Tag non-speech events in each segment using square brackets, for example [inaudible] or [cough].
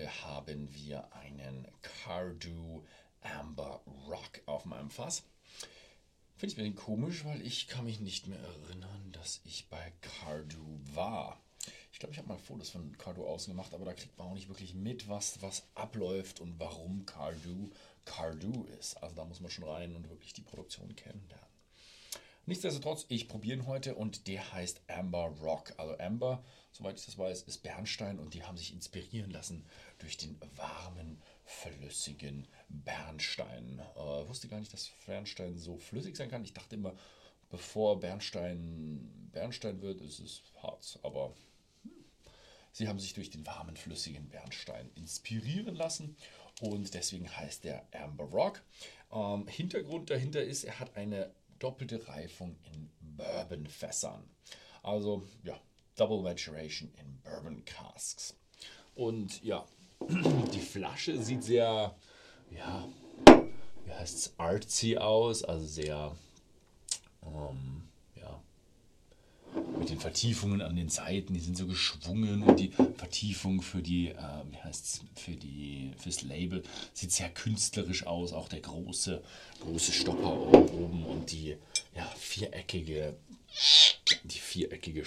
Heute haben wir einen Cardu Amber Rock auf meinem Fass. Finde ich ein bisschen komisch, weil ich kann mich nicht mehr erinnern, dass ich bei Cardu war. Ich glaube, ich habe mal Fotos von Cardu ausgemacht, aber da kriegt man auch nicht wirklich mit, was, was abläuft und warum Cardu Cardu ist. Also da muss man schon rein und wirklich die Produktion kennenlernen. Nichtsdestotrotz, ich probiere ihn heute und der heißt Amber Rock. Also Amber, soweit ich das weiß, ist Bernstein und die haben sich inspirieren lassen durch den warmen, flüssigen Bernstein. Äh, wusste gar nicht, dass Bernstein so flüssig sein kann. Ich dachte immer, bevor Bernstein Bernstein wird, ist es Harz. Aber hm, sie haben sich durch den warmen, flüssigen Bernstein inspirieren lassen und deswegen heißt der Amber Rock. Ähm, Hintergrund dahinter ist, er hat eine doppelte Reifung in Bourbon-Fässern. Also ja, Double Maturation in Bourbon Casks. Und ja, [clears throat] die Flasche sieht sehr, ja, wie heißt es, artsy aus, also sehr, ähm, mit den Vertiefungen an den Seiten, die sind so geschwungen und die Vertiefung für die, äh, wie heißt's, für die, fürs Label sieht sehr künstlerisch aus. Auch der große, große Stopper oben und die ja, viereckige, die viereckige,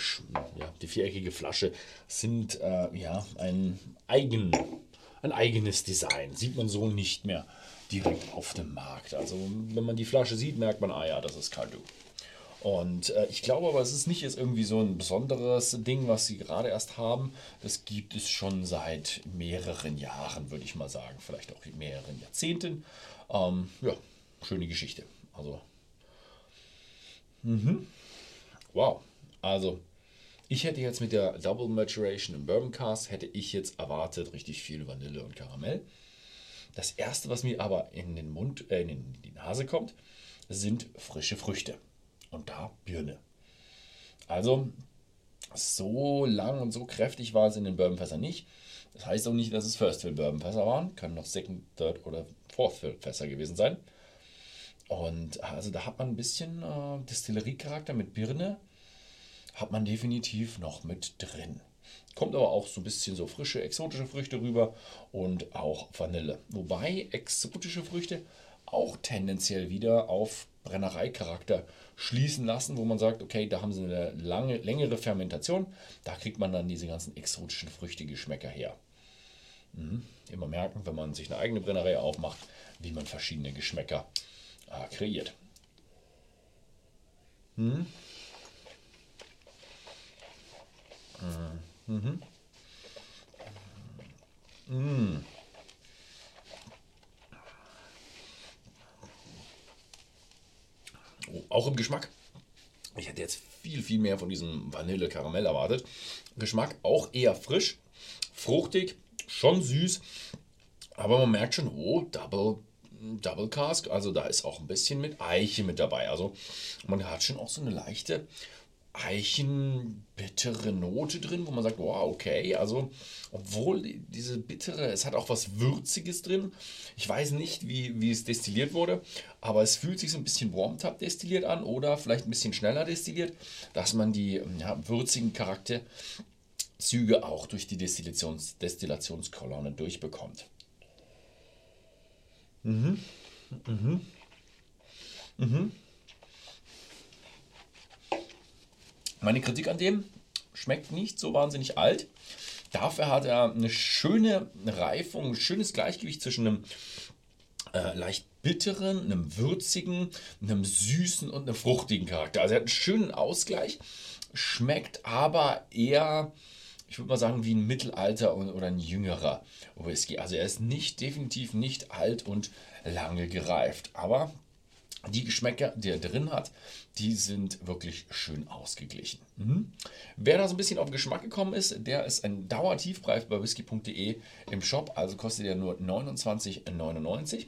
ja, die viereckige Flasche sind äh, ja ein eigen, ein eigenes Design. Sieht man so nicht mehr direkt auf dem Markt. Also wenn man die Flasche sieht, merkt man, ah ja, das ist Cardu. Und äh, ich glaube aber, es ist nicht jetzt irgendwie so ein besonderes Ding, was sie gerade erst haben. Das gibt es schon seit mehreren Jahren, würde ich mal sagen. Vielleicht auch mehreren Jahrzehnten. Ähm, ja, schöne Geschichte. Also, mhm. wow. Also, ich hätte jetzt mit der Double Maturation im Bourbon Cast, hätte ich jetzt erwartet, richtig viel Vanille und Karamell. Das erste, was mir aber in den Mund, äh, in die Nase kommt, sind frische Früchte und da Birne. Also so lang und so kräftig war es in den Bourbonfässern nicht. Das heißt auch nicht, dass es First Fill Bourbonfässer waren. Können noch Second, Third oder Fourth Fill Fässer gewesen sein. Und also da hat man ein bisschen äh, Distillerie-Charakter mit Birne. Hat man definitiv noch mit drin. Kommt aber auch so ein bisschen so frische, exotische Früchte rüber und auch Vanille. Wobei exotische Früchte auch tendenziell wieder auf Brennereicharakter schließen lassen, wo man sagt, okay, da haben sie eine lange, längere Fermentation, da kriegt man dann diese ganzen exotischen Früchtegeschmäcker her. Mhm. Immer merken, wenn man sich eine eigene Brennerei aufmacht, wie man verschiedene Geschmäcker äh, kreiert. Mhm. Mhm. Mhm. Auch im Geschmack. Ich hätte jetzt viel, viel mehr von diesem Vanille-Karamell erwartet. Geschmack auch eher frisch, fruchtig, schon süß. Aber man merkt schon, oh, Double, Double Cask. Also da ist auch ein bisschen mit Eiche mit dabei. Also man hat schon auch so eine leichte eichenbittere Note drin, wo man sagt, wow, okay, also obwohl diese bittere, es hat auch was Würziges drin. Ich weiß nicht, wie, wie es destilliert wurde, aber es fühlt sich so ein bisschen Warm-Tub destilliert an oder vielleicht ein bisschen schneller destilliert, dass man die ja, würzigen Charakterzüge auch durch die Destillations Destillationskolonne durchbekommt. Mhm. Mhm. Mhm. Meine Kritik an dem schmeckt nicht so wahnsinnig alt. Dafür hat er eine schöne Reifung, ein schönes Gleichgewicht zwischen einem äh, leicht bitteren, einem würzigen, einem süßen und einem fruchtigen Charakter. Also er hat einen schönen Ausgleich, schmeckt aber eher, ich würde mal sagen, wie ein Mittelalter oder ein jüngerer Whisky. Also er ist nicht definitiv nicht alt und lange gereift, aber die Geschmäcker, die er drin hat, die sind wirklich schön ausgeglichen. Mhm. Wer da so ein bisschen auf Geschmack gekommen ist, der ist ein Dauertiefpreis bei whisky.de im Shop, also kostet er nur 29,99.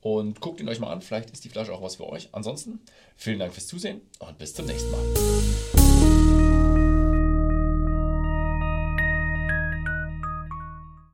Und guckt ihn euch mal an, vielleicht ist die Flasche auch was für euch. Ansonsten vielen Dank fürs Zusehen und bis zum nächsten Mal.